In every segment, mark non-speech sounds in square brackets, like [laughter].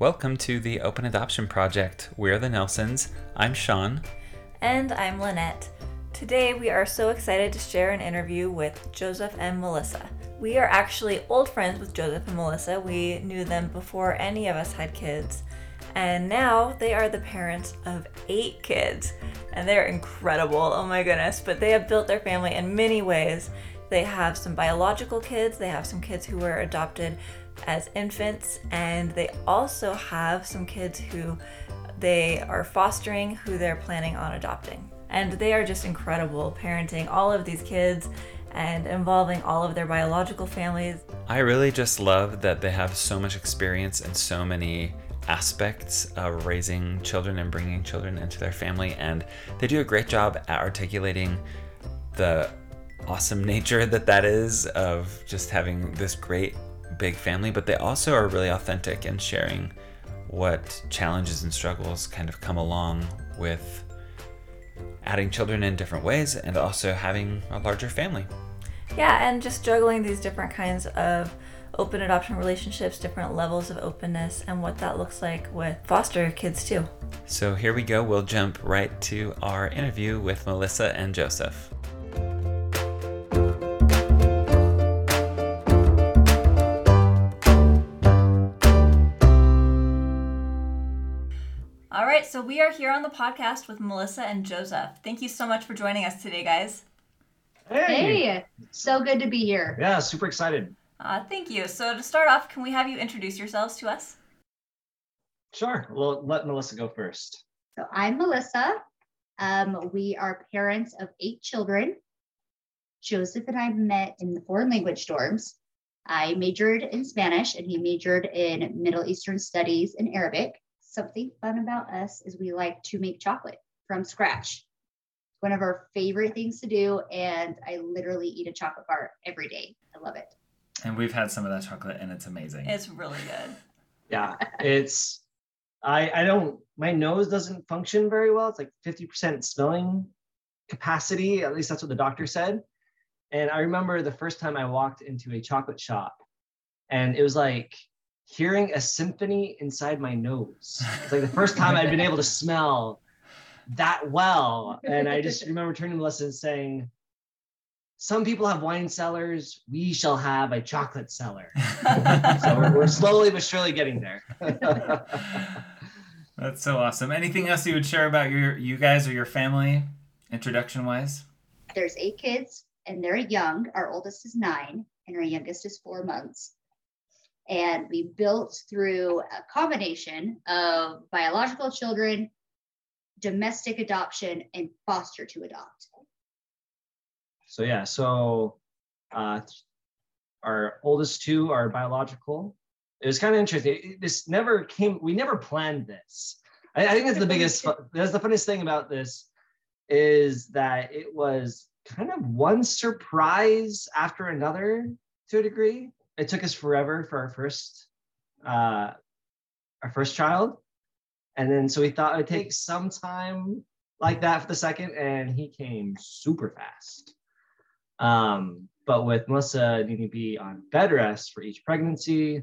Welcome to the Open Adoption Project. We're the Nelsons. I'm Sean. And I'm Lynette. Today we are so excited to share an interview with Joseph and Melissa. We are actually old friends with Joseph and Melissa. We knew them before any of us had kids. And now they are the parents of eight kids. And they're incredible. Oh my goodness. But they have built their family in many ways. They have some biological kids, they have some kids who were adopted as infants, and they also have some kids who they are fostering who they're planning on adopting. And they are just incredible parenting all of these kids and involving all of their biological families. I really just love that they have so much experience in so many aspects of raising children and bringing children into their family, and they do a great job at articulating the awesome [laughs] nature that that is of just having this great big family, but they also are really authentic in sharing what challenges and struggles kind of come along with adding children in different ways and also having a larger family. Yeah, and just juggling these different kinds of open adoption relationships, different levels of openness, and what that looks like with foster kids too. So here we go. We'll jump right to our interview with Melissa and Joseph. All right, so we are here on the podcast with Melissa and Joseph. Thank you so much for joining us today, guys. Hey, so good to be here. Yeah, super excited. Uh, thank you. So, to start off, can we have you introduce yourselves to us? Sure. Well, let Melissa go first. So, I'm Melissa. Um, we are parents of eight children. Joseph and I met in the foreign language dorms. I majored in Spanish and he majored in Middle Eastern studies and Arabic. Something fun about us is we like to make chocolate from scratch. One of our favorite things to do, and I literally eat a chocolate bar every day. I love it. And we've had some of that chocolate and it's amazing. It's really good. [laughs] Yeah, it's I I don't my nose doesn't function very well. It's like 50% smelling capacity. At least that's what the doctor said. And I remember the first time I walked into a chocolate shop and it was like hearing a symphony inside my nose. It's like the first time I'd been able to smell that well. And I just [laughs] remember turning to Melissa and saying, some people have wine cellars. We shall have a chocolate cellar. so we're, we're slowly but surely getting there. [laughs] That's so awesome. Anything else you would share about your you guys or your family, introduction wise? There's eight kids, and they're young. Our oldest is nine, and our youngest is four months. And we built through a combination of biological children, domestic adoption, and foster to adopt. So yeah, so uh, our oldest two are biological. It was kind of interesting. This never came. We never planned this. I, I think that's the biggest. That's the funniest thing about this is that it was kind of one surprise after another to a degree. It took us forever for our first, uh, our first child, and then so we thought it would take some time like that for the second, and he came super fast. Um, but with Melissa needing to be on bed rest for each pregnancy,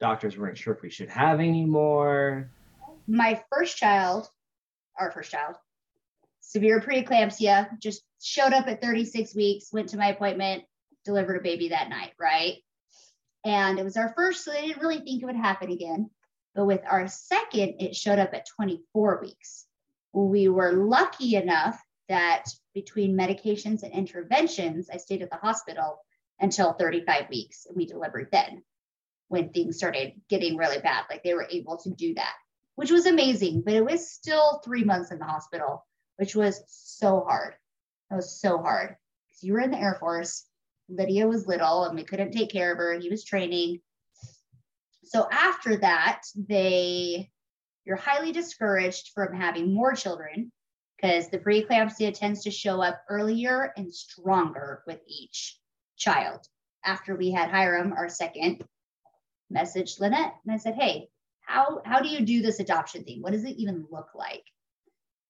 doctors weren't sure if we should have any more. My first child, our first child, severe preeclampsia, just showed up at 36 weeks, went to my appointment, delivered a baby that night, right? And it was our first, so they didn't really think it would happen again. But with our second, it showed up at 24 weeks. We were lucky enough that between medications and interventions, I stayed at the hospital until 35 weeks and we delivered then when things started getting really bad. Like they were able to do that, which was amazing, but it was still three months in the hospital, which was so hard. It was so hard because you were in the Air Force. Lydia was little and we couldn't take care of her. He was training. So after that, they you're highly discouraged from having more children because the preeclampsia tends to show up earlier and stronger with each child. After we had Hiram, our second, messaged Lynette and I said, Hey, how, how do you do this adoption thing? What does it even look like?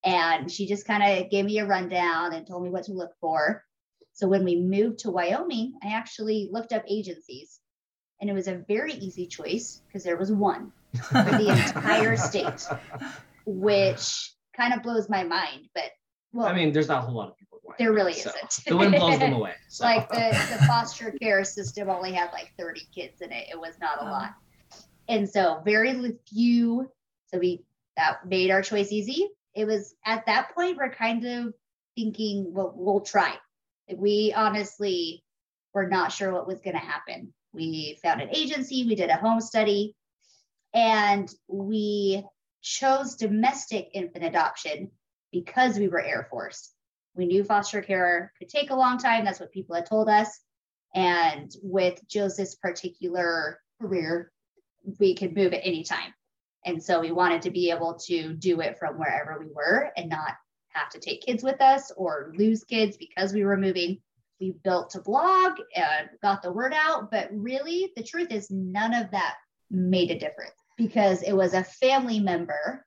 And she just kind of gave me a rundown and told me what to look for. So when we moved to Wyoming, I actually looked up agencies And it was a very easy choice because there was one for the entire [laughs] state, which kind of blows my mind. But well, I mean, there's not a whole lot of people. going there really so isn't. [laughs] The wind blows them away. [laughs] So. like the, the foster care system only had like 30 kids in it. It was not a Oh. lot. And so very few. So we that made our choice easy. It was at that point we're kind of thinking, well, we'll try. We honestly were not sure what was going to happen. We found an agency, we did a home study, and we chose domestic infant adoption because we were Air Force. We knew foster care could take a long time. That's what people had told us. And with Joseph's particular career, we could move at any time. And so we wanted to be able to do it from wherever we were and not have to take kids with us or lose kids because we were moving. We built a blog and got the word out. But really, the truth is, none of that made a difference because it was a family member.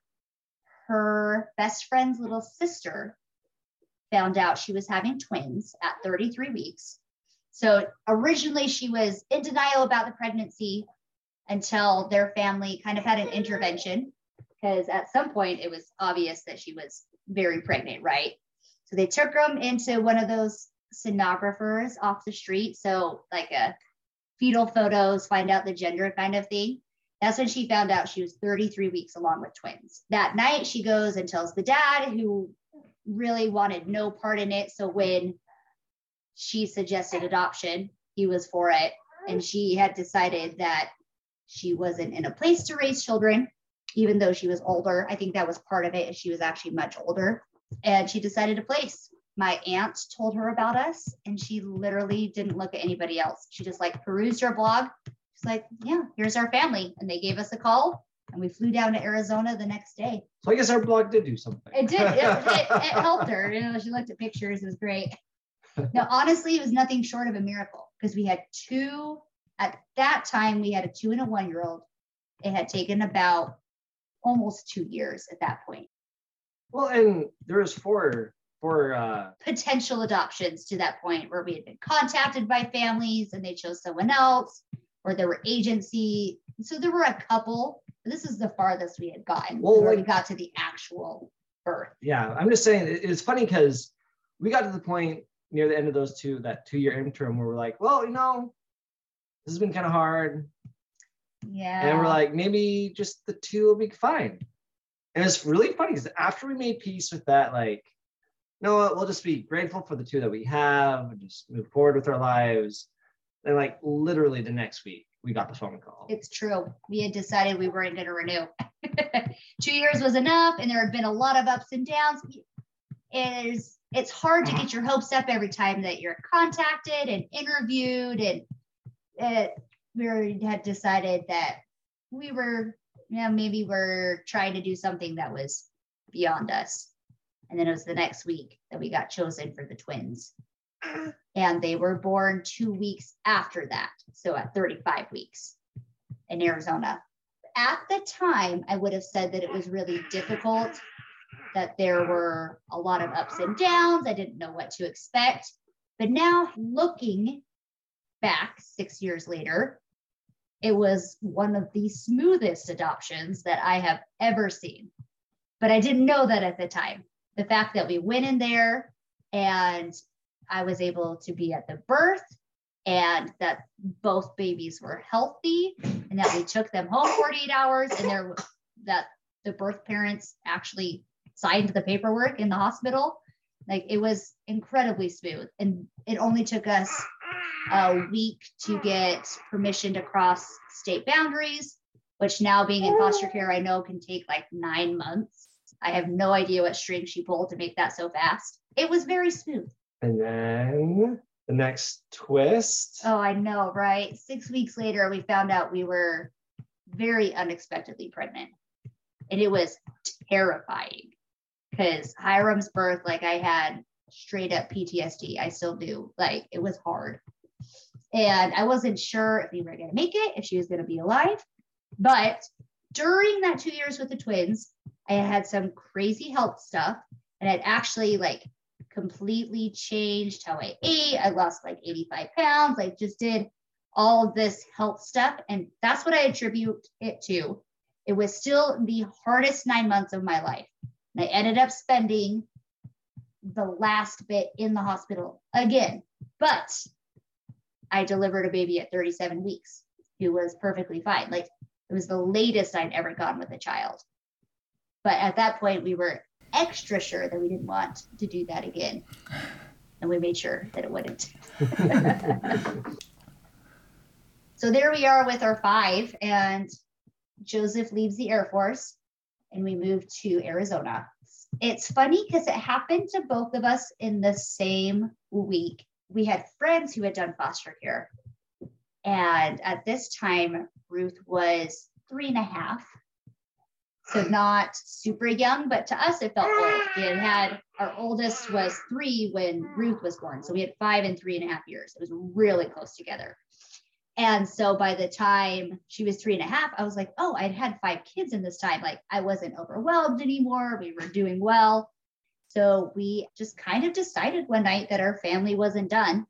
Her best friend's little sister found out she was having twins at 33 weeks. So originally she was in denial about the pregnancy until their family kind of had an intervention because at some point it was obvious that she was very pregnant, right? So they took them into one of those sonographers off the street. So like a fetal photos, find out the gender kind of thing. That's when she found out she was 33 weeks along with twins. That night she goes and tells the dad who really wanted no part in it. So when she suggested adoption, he was for it. And she had decided that she wasn't in a place to raise children, even though she was older. I think that was part of it. and She was actually much older. And she decided to place. My aunt told her about us, and she literally didn't look at anybody else. She just like perused her blog. She's like, Yeah, here's our family. And they gave us a call, and we flew down to Arizona the next day. So I guess our blog did do something. It did. It, [laughs] it, it helped her. You know, she looked at pictures. It was great. No, honestly, it was nothing short of a miracle because we had two at that time. We had a two and a one year old. It had taken about almost two years at that point. Well, and there was four four uh Potential adoptions to that point where we had been contacted by families and they chose someone else, or there were agency. So there were a couple. But this is the farthest we had gotten. Well, where we got to the actual birth. yeah, I'm just saying it's funny because we got to the point near the end of those two, that two year interim where we're like, well, you know, this has been kind of hard. Yeah. And we're like, maybe just the two will be fine. And it's really funny because after we made peace with that, like, you know what, we'll just be grateful for the two that we have and just move forward with our lives. And like literally the next week, we got the phone call. It's true. We had decided we weren't going to renew. [laughs] Two years was enough, and there had been a lot of ups and downs. It is it's hard to get your hopes up every time that you're contacted and interviewed, and it, we had decided that we were, you know, maybe we're trying to do something that was beyond us. And then it was the next week that we got chosen for the twins. And they were born two weeks after that. So at 35 weeks in Arizona. At the time, I would have said that it was really difficult, that there were a lot of ups and downs. I didn't know what to expect. But now, looking back six years later, it was one of the smoothest adoptions that I have ever seen. But I didn't know that at the time. The fact that we went in there and I was able to be at the birth and that both babies were healthy and that we took them home 48 hours and there that the birth parents actually signed the paperwork in the hospital like it was incredibly smooth and it only took us a week to get permission to cross state boundaries which now being in foster care i know can take like nine months i have no idea what string she pulled to make that so fast it was very smooth And then the next twist. Oh, I know, right? Six weeks later, we found out we were very unexpectedly pregnant. And it was terrifying because Hiram's birth, like I had straight up PTSD. I still do. Like it was hard. And I wasn't sure if we were going to make it, if she was going to be alive. But during that two years with the twins, I had some crazy health stuff and it actually like completely changed how I ate. I lost like 85 pounds. I just did all this health stuff. And that's what I attribute it to. It was still the hardest nine months of my life. And I ended up spending the last bit in the hospital again. But I delivered a baby at 37 weeks who was perfectly fine. Like it was the latest I'd ever gone with a child. But at that point, we were extra sure that we didn't want to do that again. And we made sure that it wouldn't. [laughs] so there we are with our five, and Joseph leaves the Air Force and we move to Arizona. It's funny because it happened to both of us in the same week. We had friends who had done foster care. And at this time, Ruth was three and a half. So [sighs] not super young, but to us it felt old. We had had our oldest was three when Ruth was born. So we had five and three and a half years. It was really close together. And so by the time she was three and a half, I was like, oh, I'd had five kids in this time. Like I wasn't overwhelmed anymore. We were doing well. So we just kind of decided one night that our family wasn't done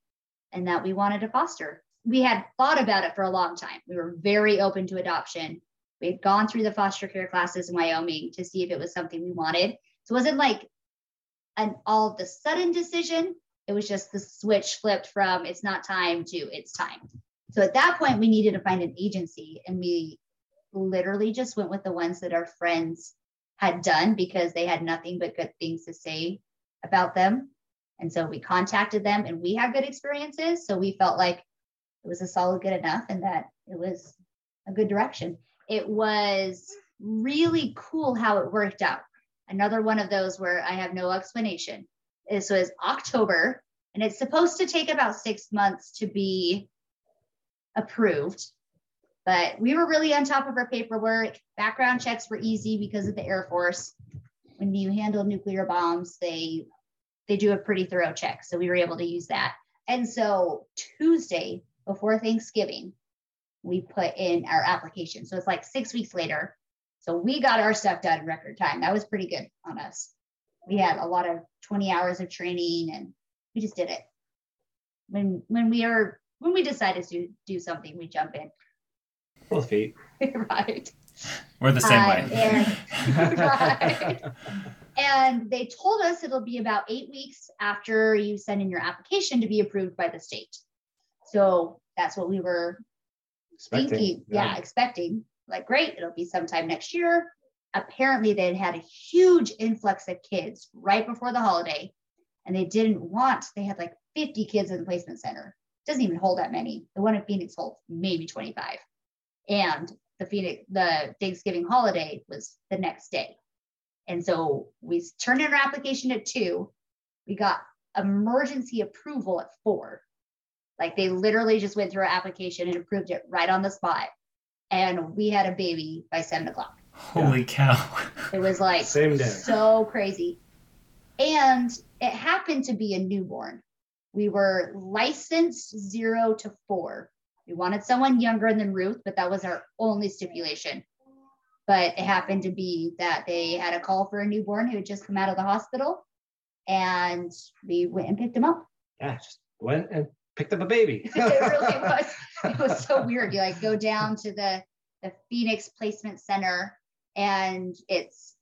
and that we wanted to foster. We had thought about it for a long time. We were very open to adoption. We had gone through the foster care classes in Wyoming to see if it was something we wanted. So it wasn't like an all of the sudden decision. It was just the switch flipped from it's not time to it's time. So at that point, we needed to find an agency, and we literally just went with the ones that our friends had done because they had nothing but good things to say about them. And so we contacted them, and we had good experiences. So we felt like it was a solid good enough, and that it was a good direction. It was really cool how it worked out. Another one of those where I have no explanation. This was October, and it's supposed to take about six months to be approved. But we were really on top of our paperwork. Background checks were easy because of the Air Force. When you handle nuclear bombs, they they do a pretty thorough check. So we were able to use that. And so Tuesday before Thanksgiving, we put in our application. So it's like six weeks later. So we got our stuff done in record time. That was pretty good on us. We had a lot of 20 hours of training and we just did it. When when we are when we decide to do something, we jump in. Both [laughs] feet. right. We're the same Uh, way. and- [laughs] [laughs] right. And they told us it'll be about eight weeks after you send in your application to be approved by the state. So that's what we were Expecting. thinking, yeah, expecting. Like, great, it'll be sometime next year. Apparently, they'd had a huge influx of kids right before the holiday, and they didn't want, they had like 50 kids in the placement center. Doesn't even hold that many. The one in Phoenix holds maybe 25. And the Phoenix, the Thanksgiving holiday was the next day. And so we turned in our application at two. We got emergency approval at four. Like they literally just went through our application and approved it right on the spot. And we had a baby by seven o'clock. Holy cow. [laughs] It was like Same day. so crazy. And it happened to be a newborn. We were licensed zero to four. We wanted someone younger than Ruth, but that was our only stipulation. But it happened to be that they had a call for a newborn who had just come out of the hospital. And we went and picked him up. Yeah, just went and picked up a baby. [laughs] it really [laughs] was. It was so weird. You like go down to the the Phoenix Placement Center, and it's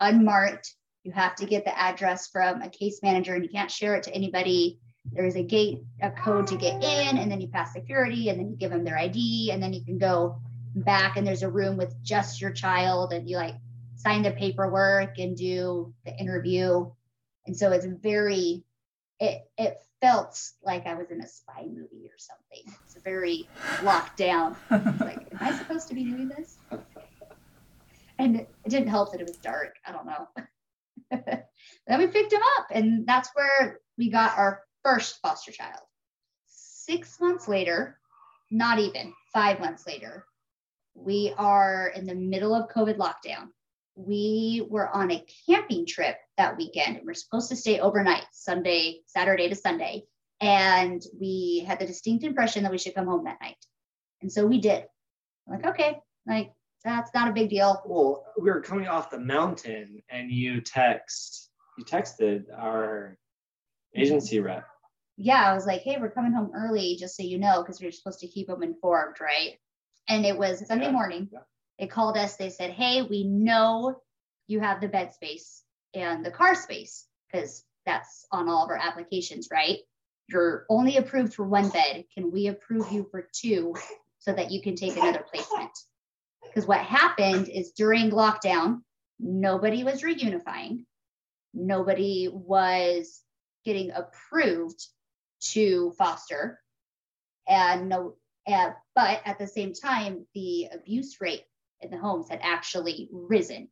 unmarked. You have to get the address from a case manager, and you can't share it to anybody. There is a gate, a code to get in, and then you pass security, and then you give them their ID, and then you can go back. And there's a room with just your child, and you like sign the paperwork and do the interview. And so it's very, it it felt like I was in a spy movie or something. It's very locked down. [laughs] Like, am I supposed to be doing this? And it didn't help that it was dark. I don't know. [laughs] then we picked him up, and that's where we got our first foster child. Six months later, not even five months later, we are in the middle of COVID lockdown. We were on a camping trip that weekend, and we're supposed to stay overnight, Sunday, Saturday to Sunday. And we had the distinct impression that we should come home that night. And so we did. like, okay, like that's not a big deal. well, we were coming off the mountain and you text, you texted our agency rep yeah, I was like, hey, we're coming home early, just so you know, because we are supposed to keep them informed, right? And it was Sunday Yeah, morning. yeah. They called us. They said, hey, we know you have the bed space and the car space because that's on all of our applications, right? You're only approved for one bed. Can we approve you for two so that you can take another placement? Because what happened is during lockdown, nobody was reunifying, nobody was getting approved to foster, and no, uh, but at the same time, the abuse rate in the homes had actually risen.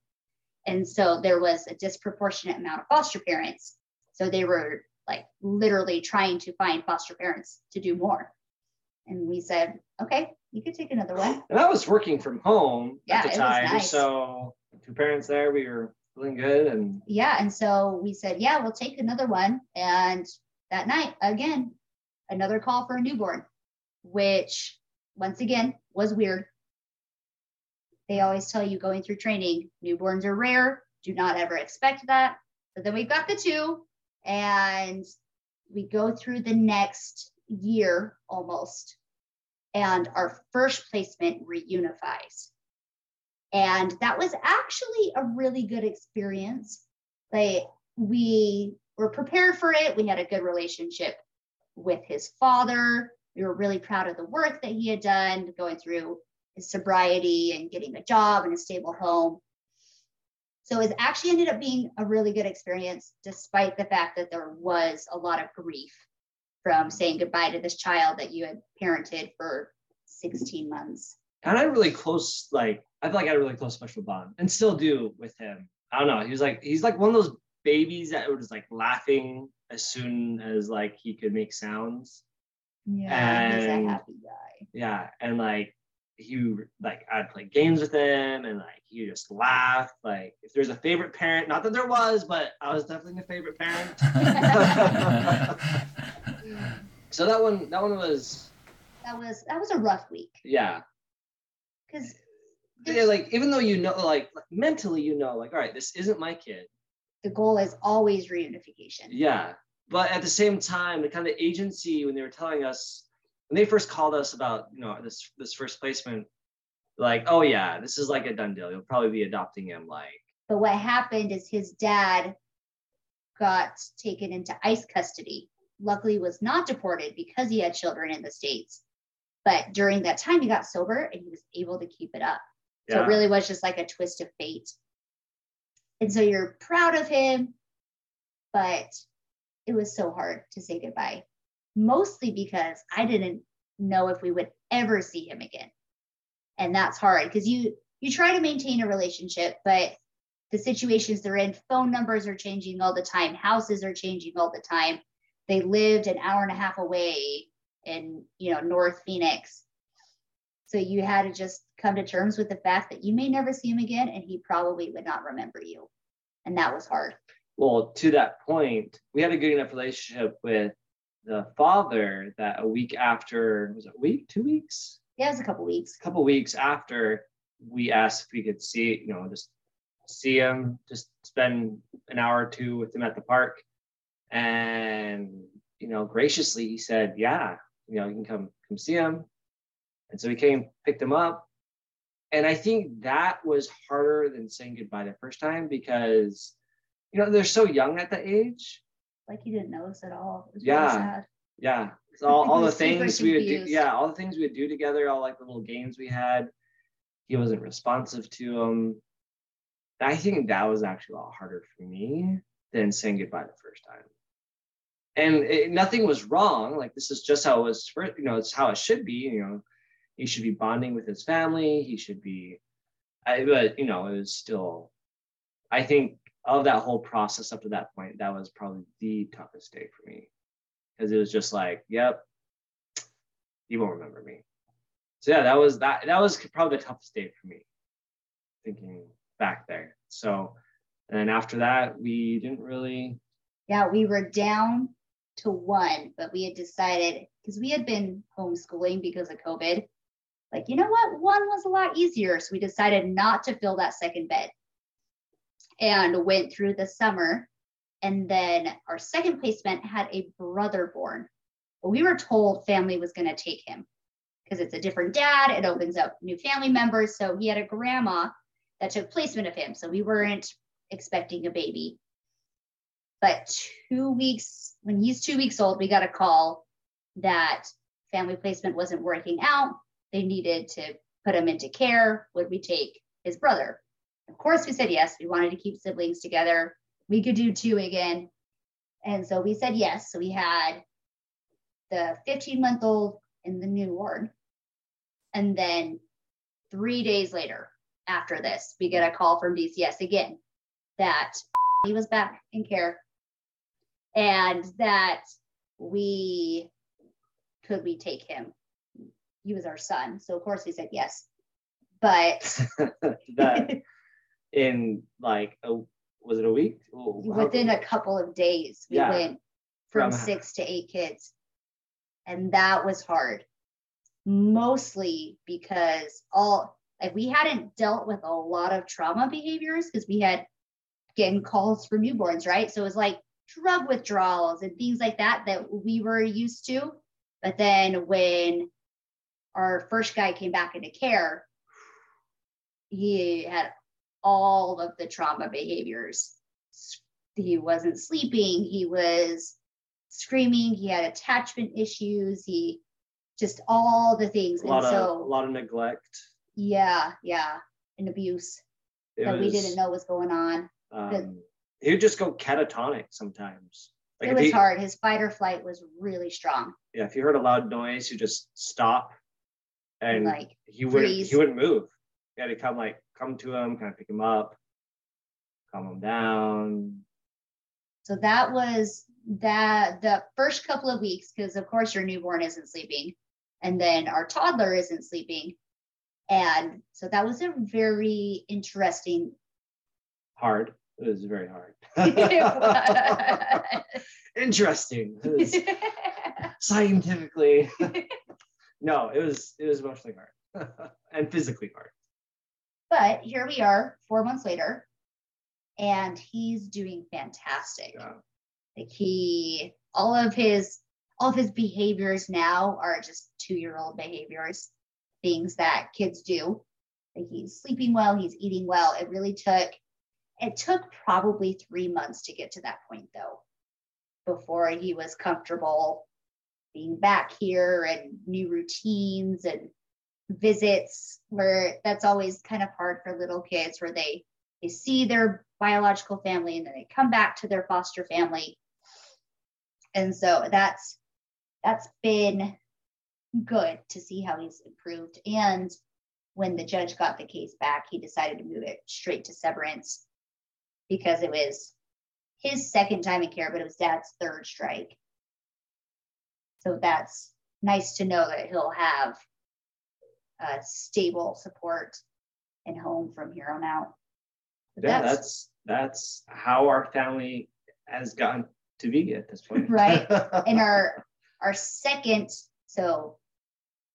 And so there was a disproportionate amount of foster parents. So they were like literally trying to find foster parents to do more. And we said, okay, you could take another one. And I was working from home Yeah, at the time. nice. So two parents there, we were feeling good. And Yeah. And so we said, yeah, we'll take another one. And that night, again, another call for a newborn, which once again was weird. They always tell you going through training, newborns are rare. Do not ever expect that. But then we've got the two, and we go through the next year almost, and our first placement reunifies. And that was actually a really good experience. Like we were prepared for it. We had a good relationship with his father. We were really proud of the work that he had done, going through his sobriety and getting a job and a stable home. So it actually ended up being a really good experience, despite the fact that there was a lot of grief from saying goodbye to this child that you had parented for 16 months. and I had a really close, like, I feel like I had a really close special bond and still do with him. I don't know. He was like, he's like one of those babies that was like laughing as soon as like he could make sounds. Yeah, he's a happy guy. Yeah. And like, he like I'd play games with him and like he just laugh. Like if there's a favorite parent, not that there was, but I was definitely the favorite parent. [laughs] So that one, that one was, That was that was a rough week yeah. because Yeah, like even though you know, like mentally, you know, like all right, this isn't my kid. The goal is always reunification. Yeah, but at the same time, the kind of agency when they were telling us when they first called us about you know this this first placement, like oh yeah, this is like a done deal. You'll probably be adopting him. Like But what happened is his dad got taken into ICE custody. Luckily, was not deported because he had children in the states. But during that time, he got sober and he was able to keep it up. So yeah, it really was just like a twist of fate. And so you're proud of him, but it was so hard to say goodbye, mostly because I didn't know if we would ever see him again. And that's hard because you you try to maintain a relationship, but the situations they're in, phone numbers are changing all the time, houses are changing all the time. They lived an hour and a half away in, you know, North Phoenix. So you had to just come to terms with the fact that you may never see him again and he probably would not remember you. And that was hard. well, to that point, we had a good enough relationship with the father that a week after was it a week, two weeks, Yeah, it was a couple weeks. a couple weeks after we asked if we could see, you know, just see him, just spend an hour or two with him at the park. And, you know, graciously he said, yeah, you know, you can come come see him. And so we came, picked him up. And I think that was harder than saying goodbye the first time because, you know, they're so young at the age. Like he didn't know us at all. It was Yeah. really sad. Yeah. So all, all the things we would do, yeah, all the things we would do together, all like the little games we had, he wasn't responsive to them. I think that was actually a lot harder for me than saying goodbye the first time. And it, nothing was wrong. Like this is just how it was. For, you know, it's how it should be. You know, he should be bonding with his family. He should be. I, but you know, it was still. I think of that whole process up to that point, that was probably the toughest day for me because it was just like, yep, you won't remember me. So yeah, that was that. That was probably the toughest day for me, thinking back there. So, and then after that, we didn't really. Yeah, we were down to one, but we had decided because we had been homeschooling because of COVID, like, you know what? One was a lot easier. So we decided not to fill that second bed and went through the summer. And then our second placement had a brother born But we were told family was going to take him because it's a different dad. It opens up new family members. So he had a grandma that took placement of him. So we weren't expecting a baby. But two weeks, when he's two weeks old, we got a call that family placement wasn't working out. They needed to put him into care. Would we take his brother? Of course, we said yes. We wanted to keep siblings together. We could do two again. And so we said yes. So we had the 15 month old in the newborn. And then three days later, after this, we get a call from DCS again that [laughs] he was back in care and that we could we take him he was our son. So of course we said yes. But [laughs] that [laughs] in like a was it a week? Oh, within a couple of days we Yeah. went from From- six to eight kids. And that was hard. Mostly because all like we hadn't dealt with a lot of trauma behaviors because we had getting calls for newborns right? So it was like drug withdrawals and things like that that we were used to. But then when our first guy came back into care he had all of the trauma behaviors. He wasn't sleeping he was screaming he had attachment issues he just all the things. A lot and of so a lot of neglect. yeah yeah and abuse It that we didn't know was going on. Um, he would just go catatonic sometimes. Like it was he, hard. His fight or flight was really strong. Yeah, if you heard a loud noise, you just stop, and like he wouldn't freeze. he wouldn't move. You had to come like come to him, kind of pick him up, calm him down. so that was that the first couple of weeks because of course your newborn isn't sleeping and then our toddler isn't sleeping and so that was a very interesting Hard. It was very hard. [laughs] [laughs] Was. Interesting. Was [laughs] scientifically. No, it was it was emotionally hard [laughs] and physically hard. but here we are four months later and he's doing fantastic Yeah. like he all of his all of his behaviors now are just two year old behaviors things that kids do like he's sleeping well he's eating well it really took it took probably three months to get to that point though before he was comfortable being back here and new routines and visits where that's always kind of hard for little kids where they they see their biological family and then they come back to their foster family. And so that's that's been good to see how he's improved. And when the judge got the case back he decided to move it straight to severance because it was his second time in care but it was dad's third strike so that's nice to know that he'll have uh, stable support and home from here on out But Yeah, that's that's how our family has gotten to be at this point. [laughs] Right. [laughs] and our our second so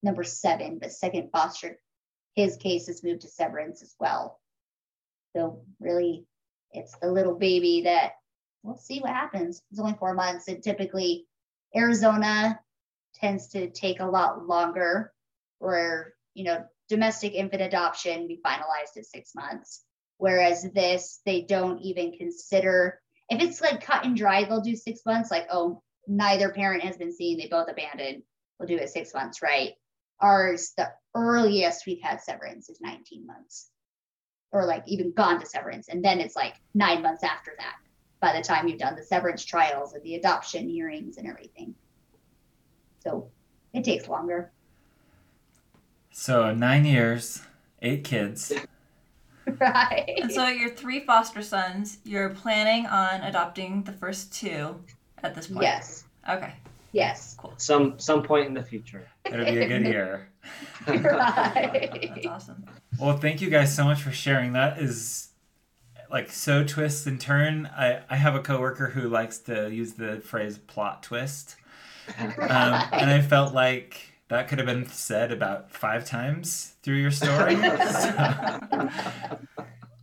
number seven but second foster his case has moved to severance as well so really it's the little baby that we'll see what happens it's only four months and typically arizona tends to take a lot longer where you know domestic infant adoption we finalized at six months whereas this they don't even consider if it's like cut and dry they'll do six months like oh neither parent has been seen they both abandoned we'll do it six months right? Ours the earliest we've had severance is 19 months or like even gone to severance and then it's like nine months after that by the time you've done the severance trials and the adoption hearings and everything so it takes longer So nine years, eight kids. [laughs] right And so your three foster sons, you're planning on adopting the first two at this point. yes Okay. yes Cool. some some point in the future. It'll be a good year. [laughs] [laughs] right That's awesome. Well, thank you guys so much for sharing. That is like so twists and turn. I, I have a coworker who likes to use the phrase plot twist. Um, and I felt like that could have been said about five times through your story. [laughs] So,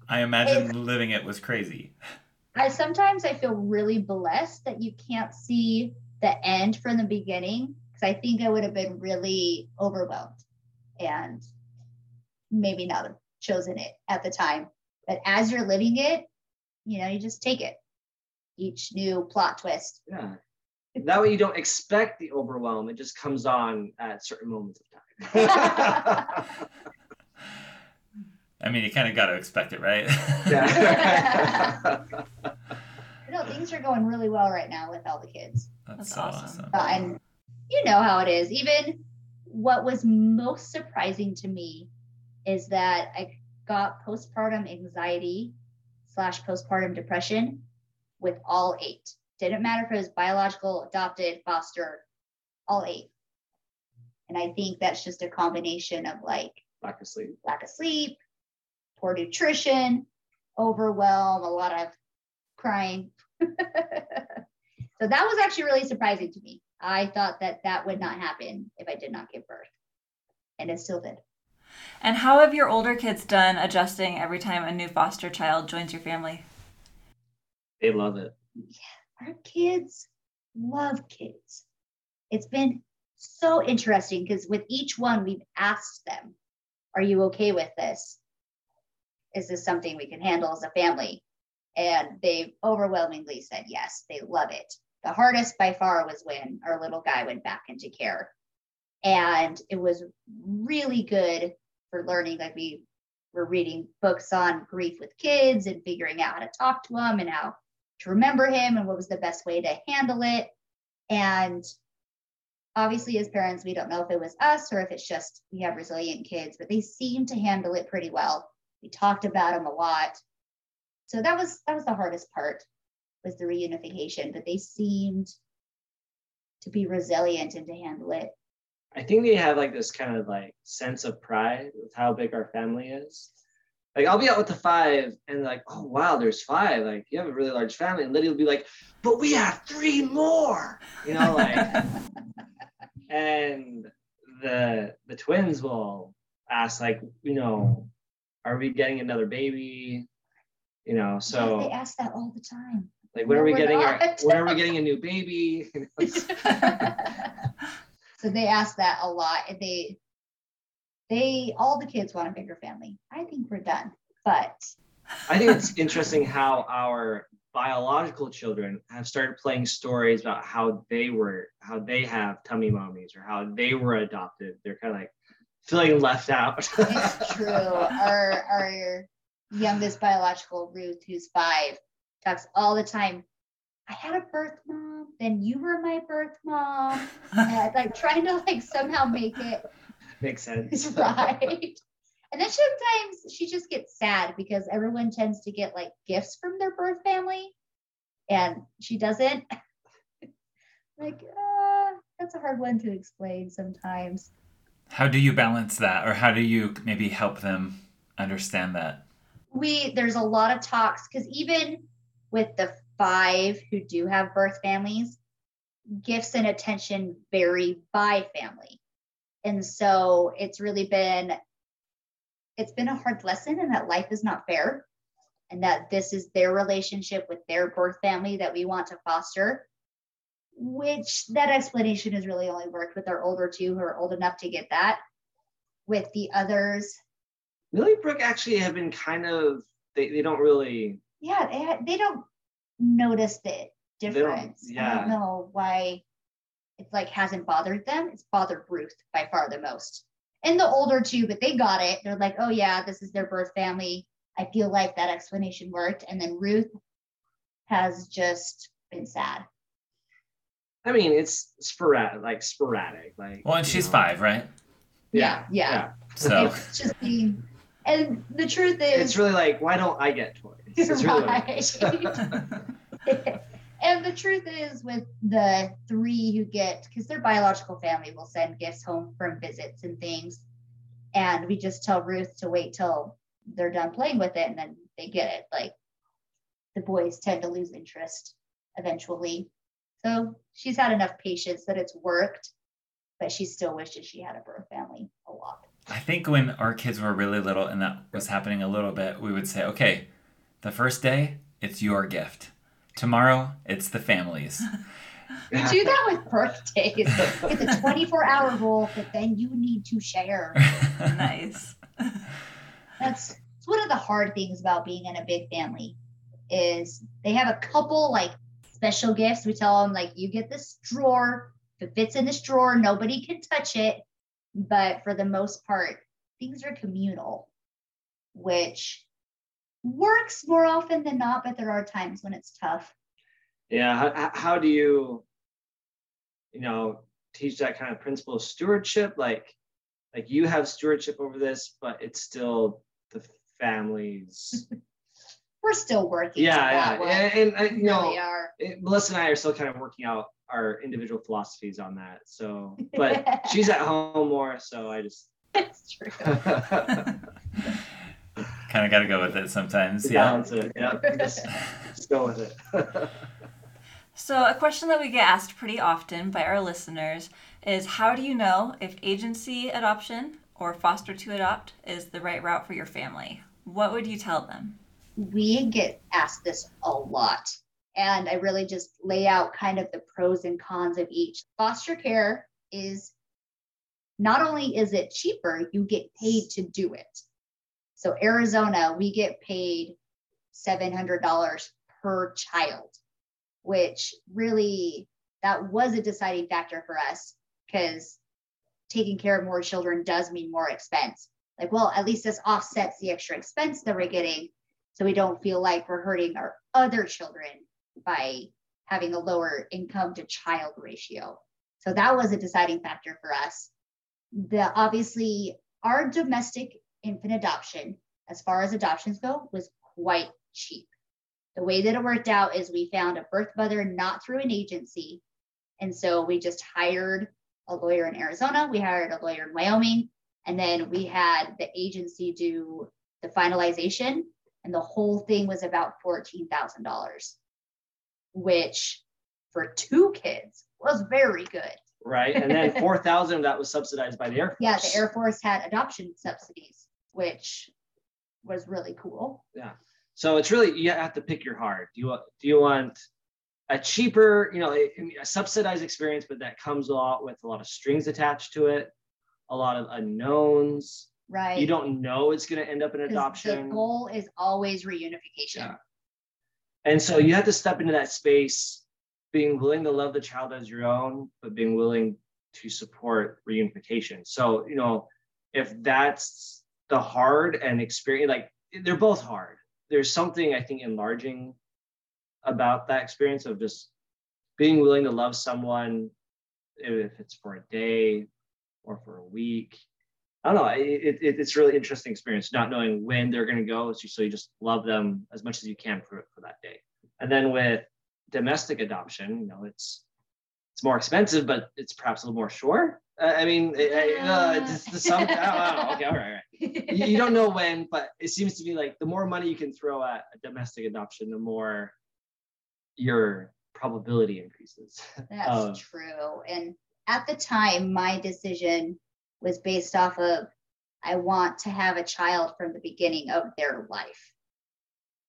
I imagine living it was crazy. I sometimes I feel really blessed that you can't see the end from the beginning because I think I would have been really overwhelmed and maybe not have chosen it at the time. But as you're living it, you know, you just take it. Each new plot twist. Yeah. That way you don't expect the overwhelm. It just comes on at certain moments of time. [laughs] I mean, you kind of got to expect it, right? yeah. [laughs] no, things are going really well right now with all the kids. That's, That's awesome. awesome. Uh, and you know how it is. Even what was most surprising to me is that I got postpartum anxiety slash postpartum depression with all eight. Didn't matter if it was biological, adopted, foster, all eight. And I think that's just a combination of like Lack of sleep. lack of sleep, poor nutrition, overwhelm, a lot of crying. [laughs] so that was actually really surprising to me. I thought that that would not happen if I did not give birth, and it still did. And how have your older kids done adjusting every time a new foster child joins your family? They love it. Yeah, Our kids love kids. It's been so interesting because with each one, we've asked them, Are you okay with this? Is this something we can handle as a family? And they overwhelmingly said yes, they love it. The hardest by far was when our little guy went back into care. And it was really good for learning. Like we were reading books on grief with kids and figuring out how to talk to them and how to remember him and what was the best way to handle it. And obviously, as parents, we don't know if it was us or if it's just we have resilient kids, but they seem to handle it pretty well. We talked about them a lot. So that was that was the hardest part was the reunification, but they seemed to be resilient and to handle it. I think they have like this kind of like sense of pride with how big our family is. Like I'll be out with the five and like, oh wow, there's five. Like you have a really large family. And Lydia will be like, but we have three more. You know, like [laughs] and the the twins will ask, like, you know, are we getting another baby? You know, Yeah, so they ask that all the time. like when No, are we we're getting our when are we getting a new baby? [laughs] [laughs] so they ask that a lot and they they all the kids want a bigger family i think we're done but I think it's interesting how our biological children have started playing stories about how they were, how they have tummy mommies or how they were adopted. They're kind of like feeling left out. it's true our our youngest biological ruth who's five talks all the time i had a birth mom then you were my birth mom and like [laughs] trying to like somehow make it Makes sense. [laughs] right and then sometimes she just gets sad because everyone tends to get like gifts from their birth family and she doesn't [laughs] like uh, that's a hard one to explain sometimes How do you balance that, or how do you maybe help them understand that? we there's a lot of talks because even with the five who do have birth families gifts and attention vary by family. And so it's really been it's been a hard lesson and that life is not fair and that this is their relationship with their birth family that we want to foster which that explanation has really only worked with our older two who are old enough to get that. With the others Millie Brooke actually have been kind of, they, they don't really, yeah they, they don't notice the don't- difference. I don't know why it's like hasn't bothered them. It's bothered ruth by far the most. And the older two but they got it. They're like oh yeah this is their birth family. I feel like that explanation worked. And then ruth has just been sad. I mean, it's sporadic, like sporadic. Like, Well, and she's know. five, right? yeah yeah, So it's just being and the truth is It's really like, why don't I get toys? It's really what it is. Right. [laughs] and the truth is, with the three who get, because their biological family will send gifts home from visits and things. And we just tell Ruth to wait till they're done playing with it and then they get it. Like the boys tend to lose interest eventually. So she's had enough patience that it's worked, but she still wishes she had a birth family a lot. I think when our kids were really little and that was happening a little bit, we would say, okay, the first day, it's your gift. Tomorrow, it's the family's. we do that with birthdays. It's a 24 hour rule, but then you need to share. [laughs] nice. That's it's one of the hard things about being in a big family is they have a couple like special gifts. We tell them like you get this drawer. If it fits in this drawer, nobody can touch it. But for the most part, things are communal, which works more often than not, but there are times when it's tough. Yeah. How, how do you, you know, teach that kind of principle of stewardship? Like, like you have stewardship over this, but it's still the family's. [laughs] We're still working. yeah, yeah, and, and, uh, you know, really it- Melissa and I are still kind of working out our individual philosophies on that. So, [laughs] but she's at home more, so I just. It's true. [laughs] kind of got to go with it sometimes. Yeah. balance it. Yeah, just, just go with it. [laughs] So, a question that we get asked pretty often by our listeners is how do you know if agency adoption or foster to adopt is the right route for your family? What would you tell them? we get asked this a lot. And I really just lay out kind of the pros and cons of each. Foster care is not only is it cheaper, you get paid to do it. So Arizona, we get paid $700 per child, which really that was a deciding factor for us because taking care of more children does mean more expense. Like, well, at least this offsets the extra expense that we're getting so we don't feel like we're hurting our other children by having a lower income to child ratio. So that was a deciding factor for us. The obviously our domestic infant adoption, as far as adoptions go, was quite cheap. The way that it worked out is we found a birth mother not through an agency. And so we just hired a lawyer in Arizona, we hired a lawyer in Wyoming, and then we had the agency do the finalization and the whole thing was about $14,000, which for two kids was very good. right, and then [laughs] four thousand of that was subsidized by the Air Force. Yeah, the Air Force had adoption subsidies, which was really cool. Yeah. So it's really you have to pick your heart. Do you want do you want a cheaper, you know, a, a subsidized experience, but that comes a lot with a lot of strings attached to it, a lot of unknowns. Right. You don't know it's going to end up in adoption. The goal is always reunification. Yeah. And so you have to step into that space, being willing to love the child as your own, but being willing to support reunification. So, you know, if that's the hard and experience, like they're both hard. There's something I think enlarging about that experience of just being willing to love someone, if it's for a day or for a week. I don't know. It, it, it's really interesting experience, not knowing when they're going to go. So, you just love them as much as you can for, for that day. And then with domestic adoption, you know, it's it's more expensive, but it's perhaps a little more sure. Uh, I mean, it, it, uh, it's the some. I don't. Okay, all right, all right. [laughs] You, you don't know when, but it seems to me like the more money you can throw at a domestic adoption, the more your probability increases. That's Um, true. And at the time, my decision was based off of I want to have a child from the beginning of their life,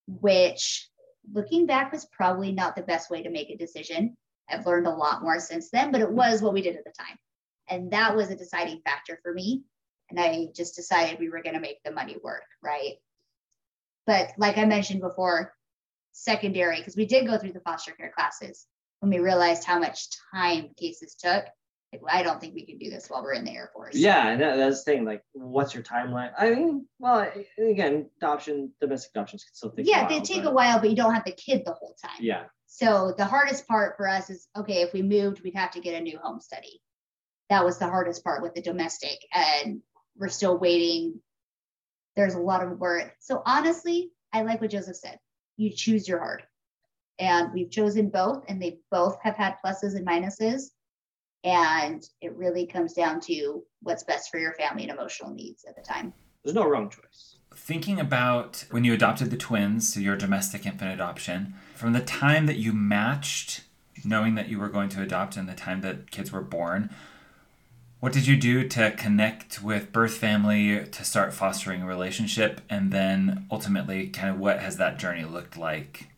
which looking back was probably not the best way to make a decision. I've learned a lot more since then, but it was what we did at the time. And that was a deciding factor for me. And I just decided we were going to make the money work, right? But like I mentioned before, secondary, because we did go through the foster care classes when we realized how much time cases took. I don't think we can do this while we're in the Air Force. Yeah, and that, that's the thing. Like, what's your timeline? I mean, well, again, adoption, domestic adoptions can still take. Yeah, a while, they take but- a while, but you don't have the kid the whole time. Yeah, So the hardest part for us is okay, if we moved, we'd have to get a new home study. That was the hardest part with the domestic, and we're still waiting. There's a lot of work. So honestly, I like what Joseph said. You choose your heart. And we've chosen both, and they both have had pluses and minuses. And it really comes down to what's best for your family and emotional needs at the time. there's no wrong choice. Thinking about when you adopted the twins, so your domestic infant adoption, from the time that you matched, knowing that you were going to adopt, and the time that kids were born, what did you do to connect with birth family to start fostering a relationship? And then ultimately, kind of what has that journey looked like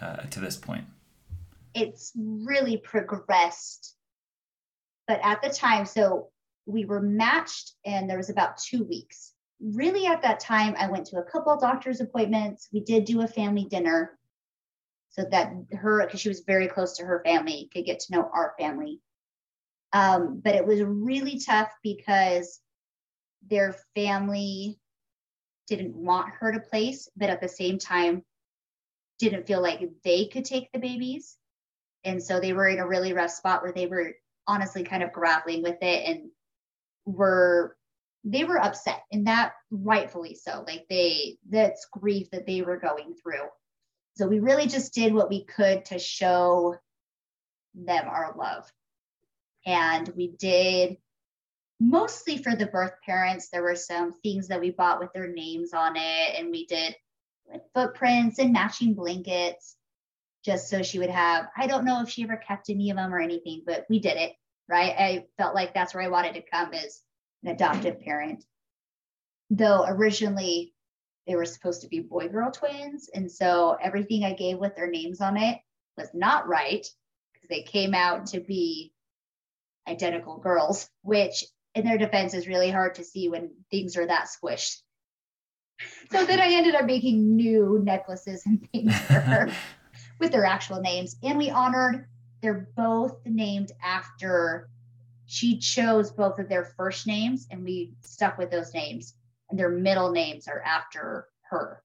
uh, to this point? it's really progressed. But at the time, so we were matched and there was about two weeks. Really, at that time, I went to a couple doctor's appointments. We did do a family dinner so that her, because she was very close to her family, could get to know our family. Um, but it was really tough because their family didn't want her to place, but at the same time, didn't feel like they could take the babies. And so they were in a really rough spot where they were honestly kind of grappling with it and were they were upset and that rightfully so like they that's grief that they were going through. So we really just did what we could to show them our love. And we did mostly for the birth parents there were some things that we bought with their names on it and we did footprints and matching blankets just so she would have i don't know if she ever kept any of them or anything but we did it right? I felt like that's where i wanted to come as an adoptive parent. Though originally they were supposed to be boy girl twins and so everything i gave with their names on it was not right because they came out to be identical girls which in their defense is really hard to see when things are that squished. So then i ended up making new necklaces and things for her [laughs] with their actual names. And we honored, they're both named after, she chose both of their first names and we stuck with those names. And their middle names are after her,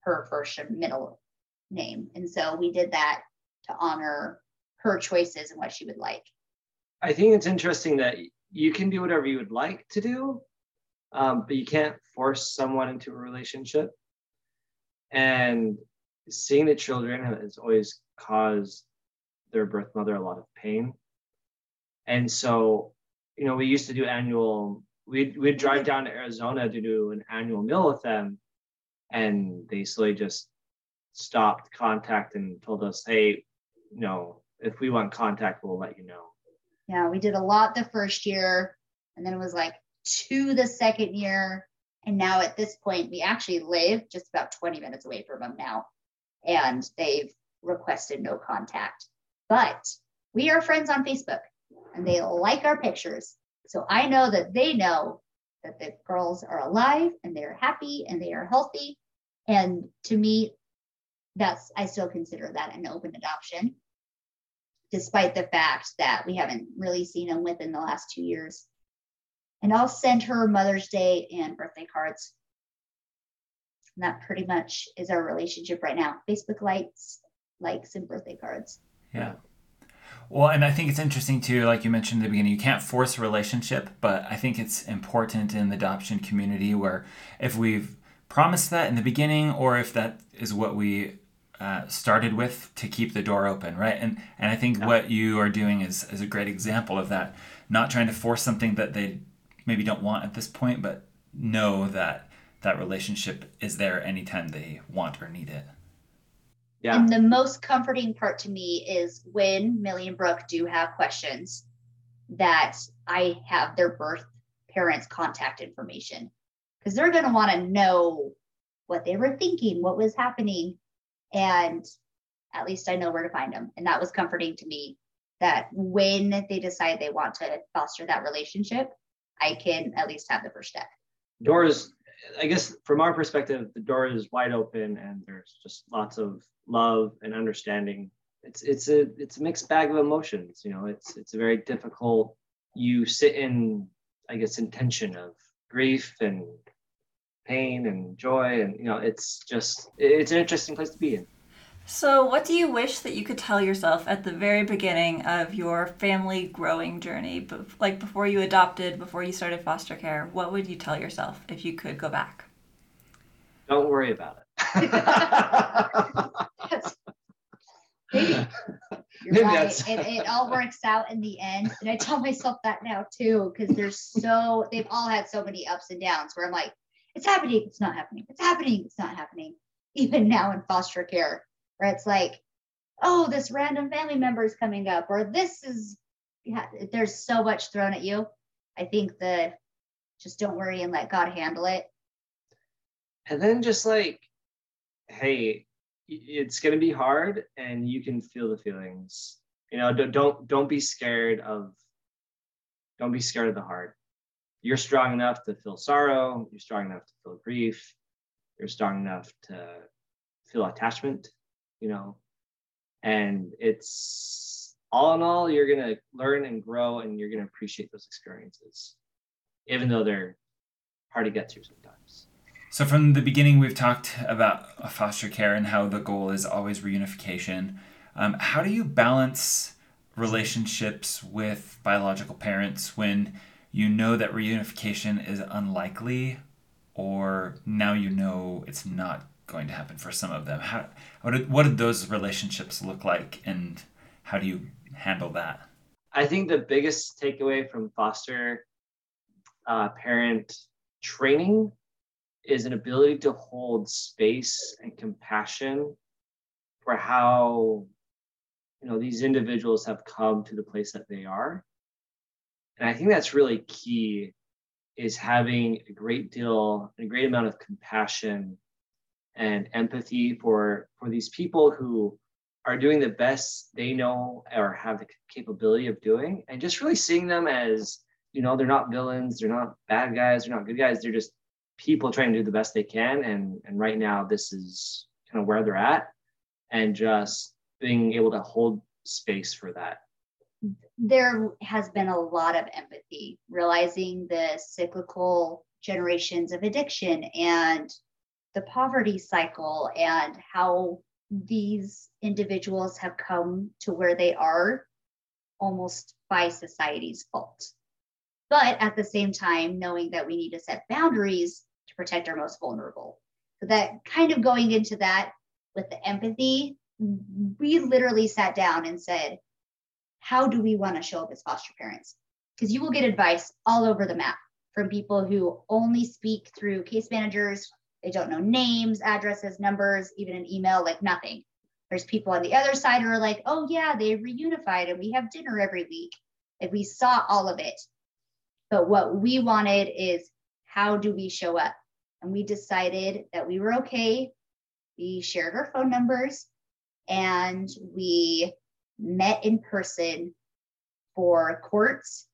her first and middle name. And so we did that to honor her choices and what she would like. I think it's interesting that you can do whatever you would like to do, um, but you can't force someone into a relationship. And seeing the children has always caused their birth mother a lot of pain. And so, you know, we used to do annual, we'd, we'd drive down to Arizona to do an annual meal with them. And they slowly just stopped contact and told us, hey, you know, if we want contact, we'll let you know. Yeah, we did a lot the first year. And then it was like two the second year. And now at this point, we actually live just about 20 minutes away from them now and they've requested no contact. But we are friends on Facebook and they like our pictures. So I know that they know that the girls are alive and they're happy and they are healthy. And to me, that's, I still consider that an open adoption, despite the fact that we haven't really seen them within the last two years. And I'll send her Mother's Day and birthday cards and that pretty much is our relationship right now. Facebook likes, likes, and birthday cards. Yeah. Well, and I think it's interesting too, like you mentioned in the beginning, you can't force a relationship, but I think it's important in the adoption community where if we've promised that in the beginning, or if that is what we uh, started with, to keep the door open, right? And and I think yeah. what you are doing is is a great example of that. Not trying to force something that they maybe don't want at this point, but know that that relationship is there anytime they want or need it. Yeah. And the most comforting part to me is when Millie and Brooke do have questions that I have their birth parents' contact information because they're going to want to know what they were thinking, what was happening. And at least I know where to find them. And that was comforting to me that when they decide they want to foster that relationship, I can at least have the first step. Doors I guess from our perspective, the door is wide open and there's just lots of love and understanding. It's it's a it's a mixed bag of emotions. You know, it's it's a very difficult. You sit in, I guess, intention of grief and pain and joy, and you know, it's just it's an interesting place to be in. So, what do you wish that you could tell yourself at the very beginning of your family growing journey? Like before you adopted, before you started foster care, what would you tell yourself if you could go back? Don't worry about it. [laughs] Maybe. You're Maybe right. It, it all works out in the end. And I tell myself that now too, because there's so, they've all had so many ups and downs where I'm like, it's happening, it's not happening, it's happening, it's not happening. Even now in foster care, where it's like, oh, this random family member is coming up, or this is, yeah, there's so much thrown at you. I think the just don't worry and let God handle it. And then just like, hey, it's going to be hard and you can feel the feelings you know don't, don't don't be scared of don't be scared of the hard you're strong enough to feel sorrow you're strong enough to feel grief you're strong enough to feel attachment you know? And it's all in all you're going to learn and grow and you're going to appreciate those experiences even though they're hard to get through sometimes. So from the beginning we've talked about foster care and how the goal is always reunification. Um, how do you balance relationships with biological parents when you know that reunification is unlikely or now you know it's not going to happen for some of them? How what did, what did those relationships look like and how do you handle that? I think the biggest takeaway from foster uh, parent training is an ability to hold space and compassion for how you know these individuals have come to the place that they are. And i think that's really key is having a great deal a great amount of compassion and empathy for for these people who are doing the best they know or have the capability of doing. And just really seeing them as you know they're not villains they're not bad guys they're not good guys. They're just people trying to do the best they can. And and right now this is kind of where they're at and just being able to hold space for that. There has been a lot of empathy realizing the cyclical generations of addiction and the poverty cycle and how these individuals have come to where they are almost by society's fault. But at the same time, knowing that we need to set boundaries to protect our most vulnerable. So, that kind of going into that with the empathy, we literally sat down and said, How do we want to show up as foster parents? Because you will get advice all over the map from people who only speak through case managers, they don't know names, addresses, numbers, even an email, like nothing. There's people on the other side who are like, oh, yeah, they reunified and we have dinner every week. Like we saw all of it. But what we wanted is how do we show up? And we decided that we were okay. We shared our phone numbers and we met in person for courts.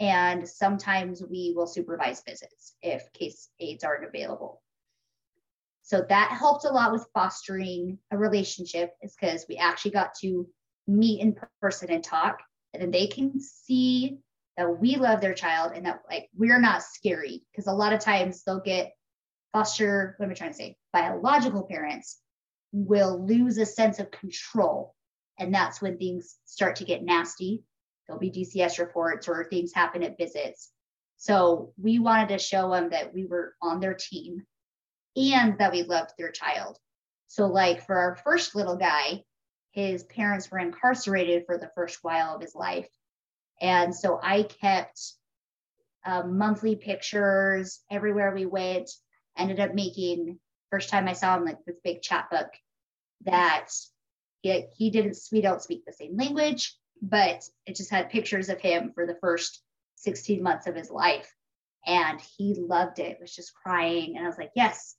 And sometimes we will supervise visits if case aides aren't available. So that helped a lot with fostering a relationship, is because we actually got to meet in person and talk. And then they can see that we love their child and that like we're not scary. Because a lot of times they'll get foster, what am I trying to say? Biological parents will lose a sense of control. And that's when things start to get nasty. There'll be DCS reports or things happen at visits. So we wanted to show them that we were on their team and that we loved their child. So, like for our first little guy, his parents were incarcerated for the first while of his life. And so I kept um, monthly pictures everywhere we went, ended up making, first time I saw him, like this big chapbook that he, he didn't, we don't speak the same language, but it just had pictures of him for the first 16 months of his life. And he loved it, was just crying. And I was like, yes,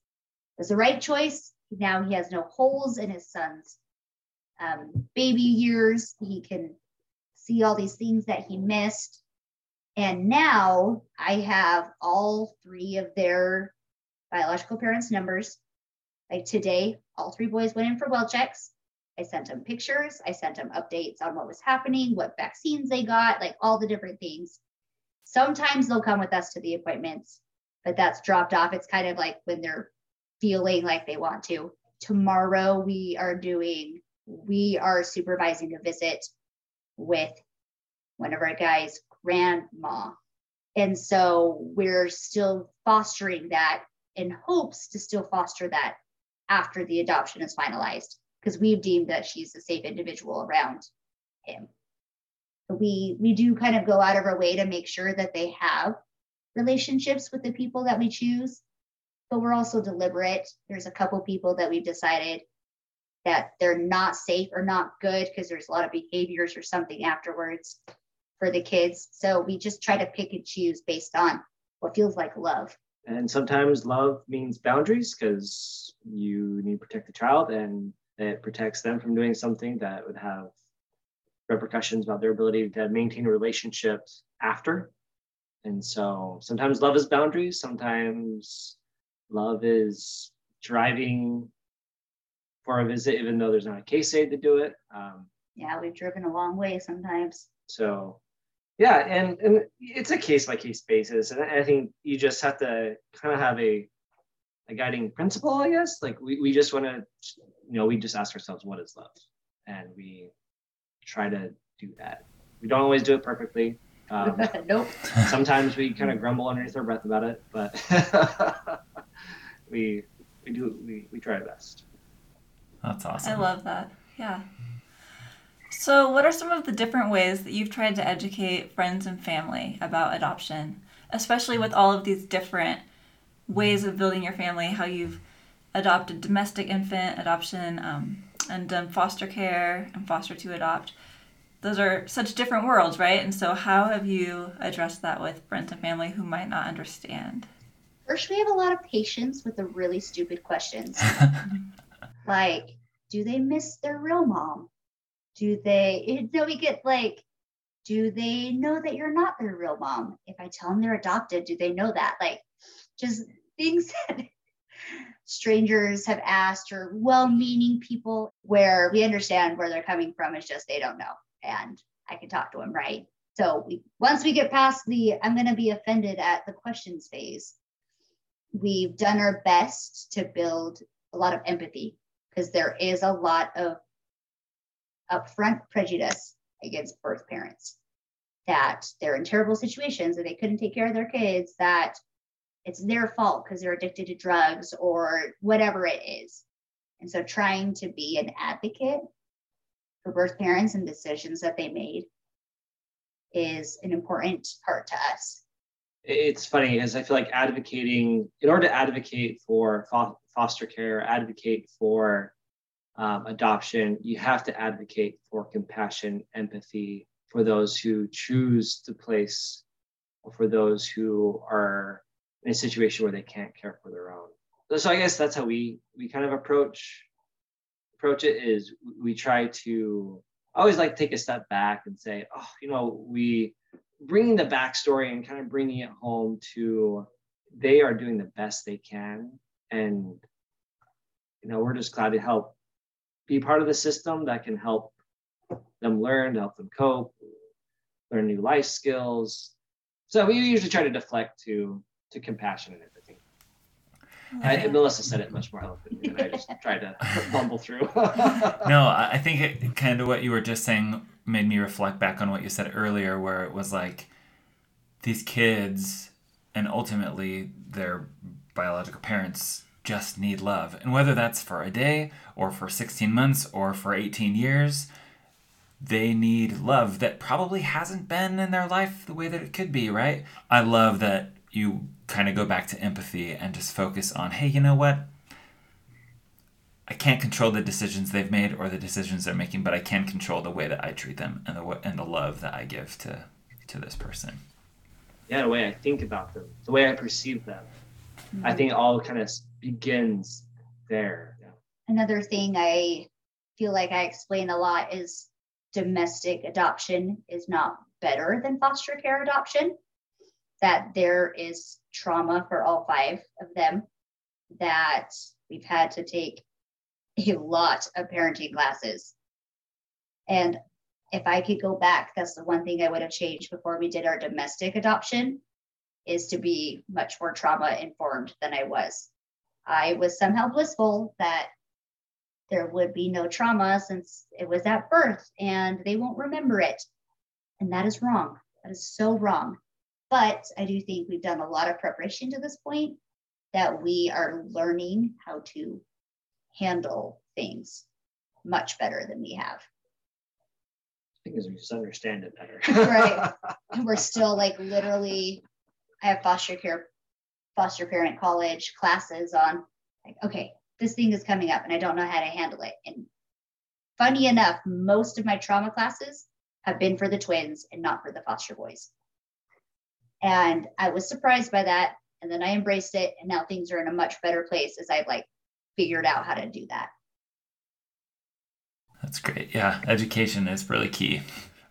was the right choice. Now he has no holes in his son's um, baby years. He can see all these things that he missed. And now I have all three of their biological parents' numbers. Like today, all three boys went in for well checks. I sent them pictures. I sent them updates on what was happening, what vaccines they got, like all the different things. Sometimes they'll come with us to the appointments, but that's dropped off. It's kind of like when they're feeling like they want to. Tomorrow we are doing, we are supervising a visit with one of our guys' grandma. And so we're still fostering that in hopes to still foster that after the adoption is finalized because we've deemed that she's a safe individual around him. We we do kind of go out of our way to make sure that they have relationships with the people that we choose but we're also deliberate. There's a couple people that we've decided that they're not safe or not good because there's a lot of behaviors or something afterwards for the kids. So we just try to pick and choose based on what feels like love. And sometimes love means boundaries because you need to protect the child. And It protects them from doing something that would have repercussions about their ability to maintain relationships after. And so sometimes love is boundaries, sometimes love is driving for a visit, even though there's not a case aide to do it. Um, Yeah, we've driven a long way sometimes. so, yeah, and and it's a case by case basis, and I think you just have to kind of have a a guiding principle, I guess. Like we we just want to, you know, we just ask ourselves what is love, and we try to do that. We don't always do it perfectly. Um, [laughs] nope. sometimes we kind of grumble underneath our breath about it, but [laughs] we we do we, we try our best. That's awesome. I love that. Yeah. So, what are some of the different ways that you've tried to educate friends and family about adoption, especially with all of these different ways of building your family? How you've adopted domestic infant adoption um, and done foster care and foster to adopt. Those are such different worlds, right? And so, how have you addressed that with friends and family who might not understand? First, we have a lot of patience with the really stupid questions. [laughs] like, do they miss their real mom? Do they, you know, we get like, do they know that you're not their real mom? If I tell them they're adopted, do they know that? Like, just things that [laughs] strangers have asked or well meaning people where we understand where they're coming from. It's just they don't know. And I can talk to them, right? So we, once we get past the I'm going to be offended at the questions phase, we've done our best to build a lot of empathy because there is a lot of upfront prejudice against birth parents that they're in terrible situations that they couldn't take care of their kids that it's their fault because they're addicted to drugs or whatever it is. And so trying to be an advocate for birth parents and decisions that they made is an important part to us it's funny because I feel like advocating, in order to advocate for fo- foster care, advocate for um, adoption, you have to advocate for compassion, empathy for those who choose to place, or for those who are in a situation where they can't care for their own. So I guess that's how we we kind of approach approach it. Is we try to I always like take a step back and say, oh, you know, we bringing the backstory and kind of bringing it home to they are doing the best they can. And you know we're just glad to help be part of the system that can help them learn to help them cope learn new life skills. So we usually try to deflect to to compassion and empathy I, melissa said it much more eloquently and i just [laughs] tried to bumble through [laughs] no, I I think it, kind of what you were just saying made me reflect back on what you said earlier, where it was like these kids and ultimately their biological parents just need love. And whether that's for a day or for 16 months or for 18 years, they need love that probably hasn't been in their life the way that it could be, right? I love that you kind of go back to empathy and just focus on, hey, you know what? I can't control the decisions they've made or the decisions they're making, but I can control the way that I treat them and the and the love that I give to to this person. Yeah, the way I think about them, the way I perceive them. Mm-hmm. I think all kind of begins there. Another thing I feel like I explain a lot is domestic adoption is not better than foster care adoption. That there is trauma for all five of them. That we've had to take a lot of parenting classes. And if I could go back, that's the one thing I would have changed before we did our domestic adoption is to be much more trauma informed than I was. I was somehow blissful that there would be no trauma since it was at birth and they won't remember it. And that is wrong. That is so wrong. But I do think we've done a lot of preparation to this point that we are learning how to handle things much better than we have. Because we just understand it better. right. [laughs] And we're still like literally, I have foster care, foster parent college classes on like, okay, this thing is coming up and I don't know how to handle it. And funny enough, most of my trauma classes have been for the twins and not for the foster boys. And I was surprised by that. And then I embraced it. And now things are in a much better place as I've like figured out how to do that. That's great. Yeah, education is really key.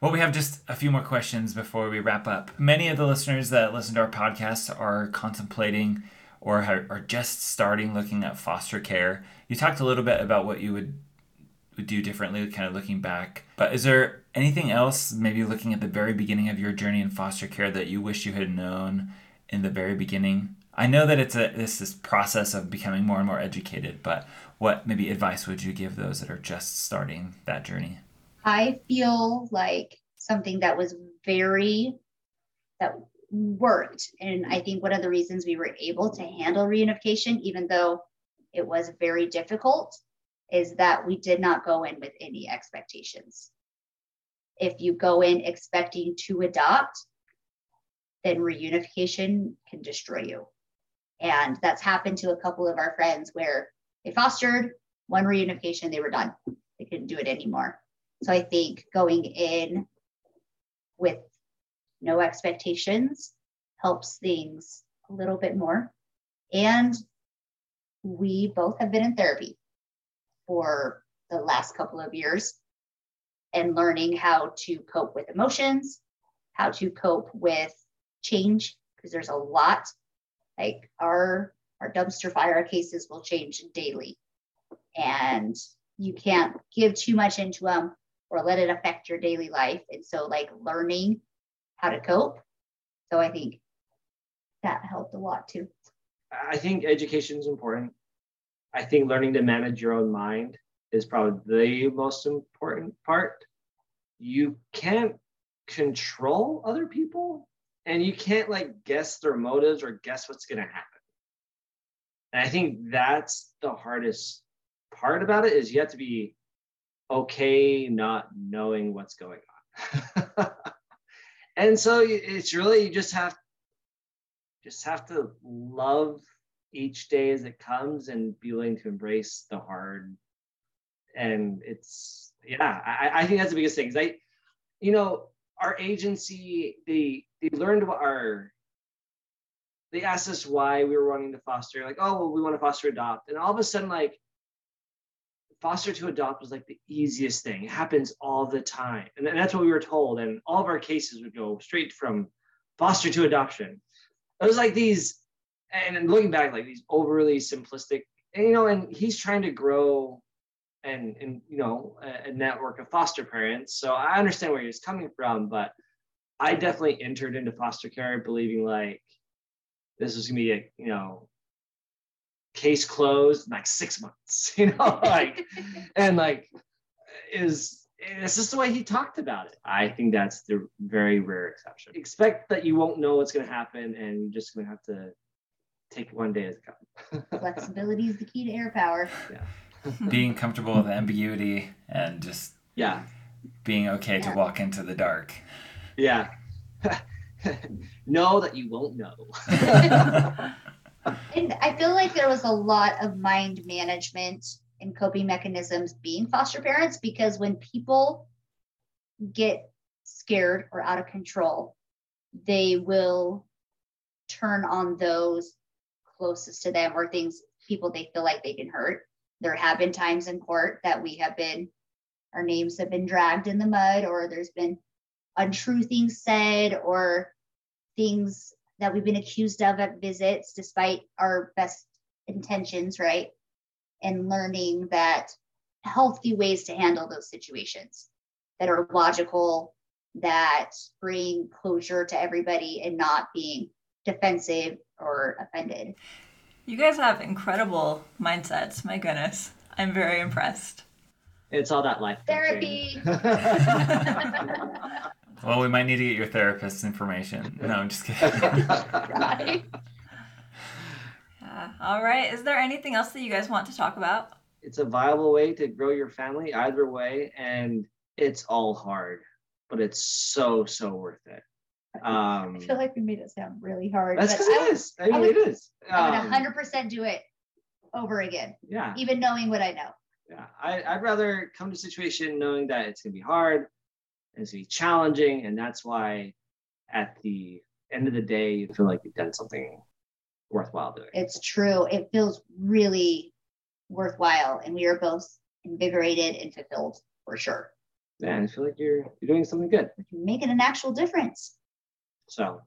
Well, we have just a few more questions before we wrap up. Many of the listeners that listen to our podcast are contemplating or are just starting looking at foster care. You talked a little bit about what you would do differently, kind of looking back. But is there anything else, maybe looking at the very beginning of your journey in foster care, that you wish you had known in the very beginning? I know that it's a this this process of becoming more and more educated, but what maybe advice would you give those that are just starting that journey? I feel like something that was very that worked, and I think one of the reasons we were able to handle reunification, even though it was very difficult, is that we did not go in with any expectations. If you go in expecting to adopt, then reunification can destroy you. And that's happened to a couple of our friends where they fostered one reunification, they were done. They couldn't do it anymore. So I think going in with no expectations helps things a little bit more. And we both have been in therapy for the last couple of years and learning how to cope with emotions, how to cope with change, because there's a lot. Like our our dumpster fire cases will change daily. And you can't give too much into them or let it affect your daily life. And so like learning how to cope. So I think that helped a lot too. I think education is important. I think learning to manage your own mind is probably the most important part. You can't control other people and you can't like guess their motives or guess what's going to happen. And I think that's the hardest part about it is you have to be okay not knowing what's going on. [laughs] and so it's really you just have just have to love each day as it comes and be willing to embrace the hard and it's yeah i, I think that's the biggest thing i you know our agency they they learned what our they asked us why we were wanting to foster like oh well we want to foster adopt and all of a sudden like foster to adopt was like the easiest thing. It happens all the time and that's what we were told and all of our cases would go straight from foster to adoption. It was like these and looking back, like these overly simplistic, and you know, and he's trying to grow and and you know a, a network of foster parents. So I understand where he's coming from, but I definitely entered into foster care believing like this was gonna be a you know case closed in like six months, [laughs] you know, like [laughs] and like is it's just the way he talked about it. I think that's the very rare exception. Expect that you won't know what's going to happen, and you're just going to have to take one day as it comes. Flexibility is the key to air power. Yeah. [laughs] being comfortable with ambiguity and just yeah, being okay yeah. to walk into the dark. Yeah. [laughs] know that you won't know. [laughs] and I feel like there was a lot of mind management and coping mechanisms being foster parents because when people get scared or out of control, they will turn on those closest to them or things people they feel like they can hurt. There have been times in court that we have been our names have been dragged in the mud or there's been untrue things said or things that we've been accused of at visits despite our best intentions, right? And learning that healthy ways to handle those situations that are logical, that bring closure to everybody and not being defensive or offended. You guys have incredible mindsets. My goodness. I'm very impressed. It's all that life therapy. [laughs] well, we might need to get your therapist's information. No, I'm just kidding. right. Yeah. All right. Is there anything else that you guys want to talk about? It's a viable way to grow your family either way, and it's all hard, but it's so so worth it. Um, I feel like we made it sound really hard. That's because it is. I mean, I would, it is. I would 100% um, do it over again. Yeah. Even knowing what I know. Yeah. I, I'd rather come to a situation knowing that it's going to be hard and it's going to be challenging. And that's why at the end of the day, you feel like you've done something worthwhile doing. It's true. It feels really worthwhile. And we are both invigorated and fulfilled for sure. Man, I feel like you're you're doing something good. Making an actual difference. So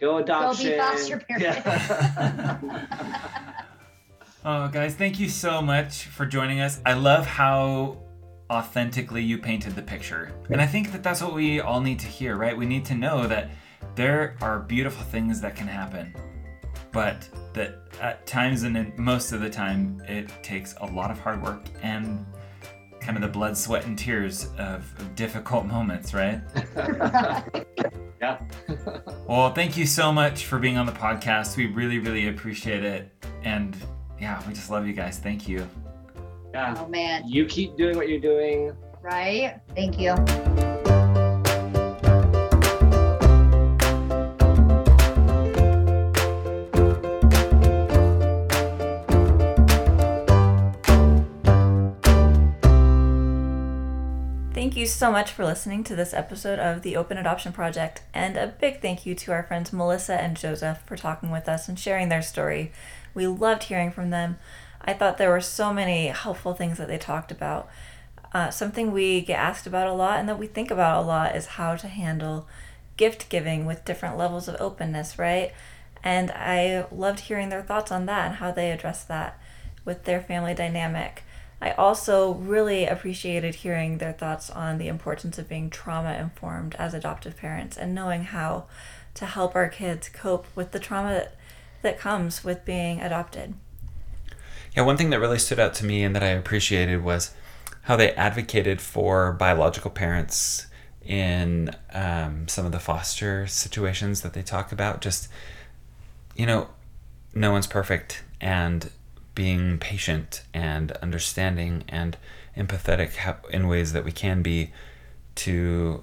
go adoption. foster parent. Yeah. [laughs] Oh, guys, thank you so much for joining us. I love how authentically you painted the picture. And I think that that's what we all need to hear, right? We need to know that there are beautiful things that can happen, but that at times and in most of the time, it takes a lot of hard work and kind of the blood, sweat, and tears of difficult moments, right? [laughs] yeah. Well, thank you so much for being on the podcast. We really, really appreciate it. And yeah, we just love you guys. Thank you. yeah. oh man, You keep doing what you're doing. right? Thank you. Thank you so much for listening to this episode of the Open Adoption Project, and a big thank you to our friends Melissa and Joseph for talking with us and sharing their story. We loved hearing from them. I thought there were so many helpful things that they talked about. Uh, something we get asked about a lot and that we think about a lot is how to handle gift giving with different levels of openness, right? And I loved hearing their thoughts on that and how they address that with their family dynamic. I also really appreciated hearing their thoughts on the importance of being trauma informed as adoptive parents and knowing how to help our kids cope with the trauma that, that comes with being adopted. Yeah, one thing that really stood out to me and that I appreciated was how they advocated for biological parents in um, some of the foster situations that they talk about. Just, you know, no one's perfect, and being patient and understanding and empathetic in ways that we can be to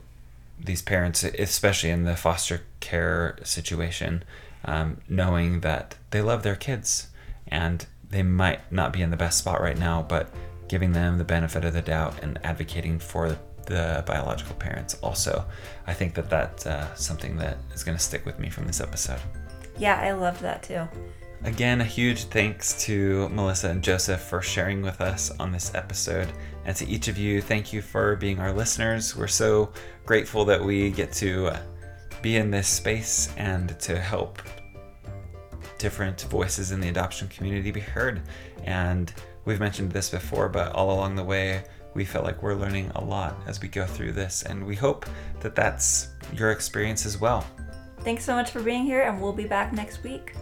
these parents, especially in the foster care situation, um, knowing that they love their kids and they might not be in the best spot right now, but giving them the benefit of the doubt and advocating for the biological parents also. I think that that's uh, something that is going to stick with me from this episode. Yeah, I love that too. Again, a huge thanks to Melissa and Joseph for sharing with us on this episode. And to each of you, thank you for being our listeners. We're so grateful that we get to be in this space and to help different voices in the adoption community be heard. And we've mentioned this before, but all along the way, we feel like we're learning a lot as we go through this. And we hope that that's your experience as well. Thanks so much for being here, and we'll be back next week.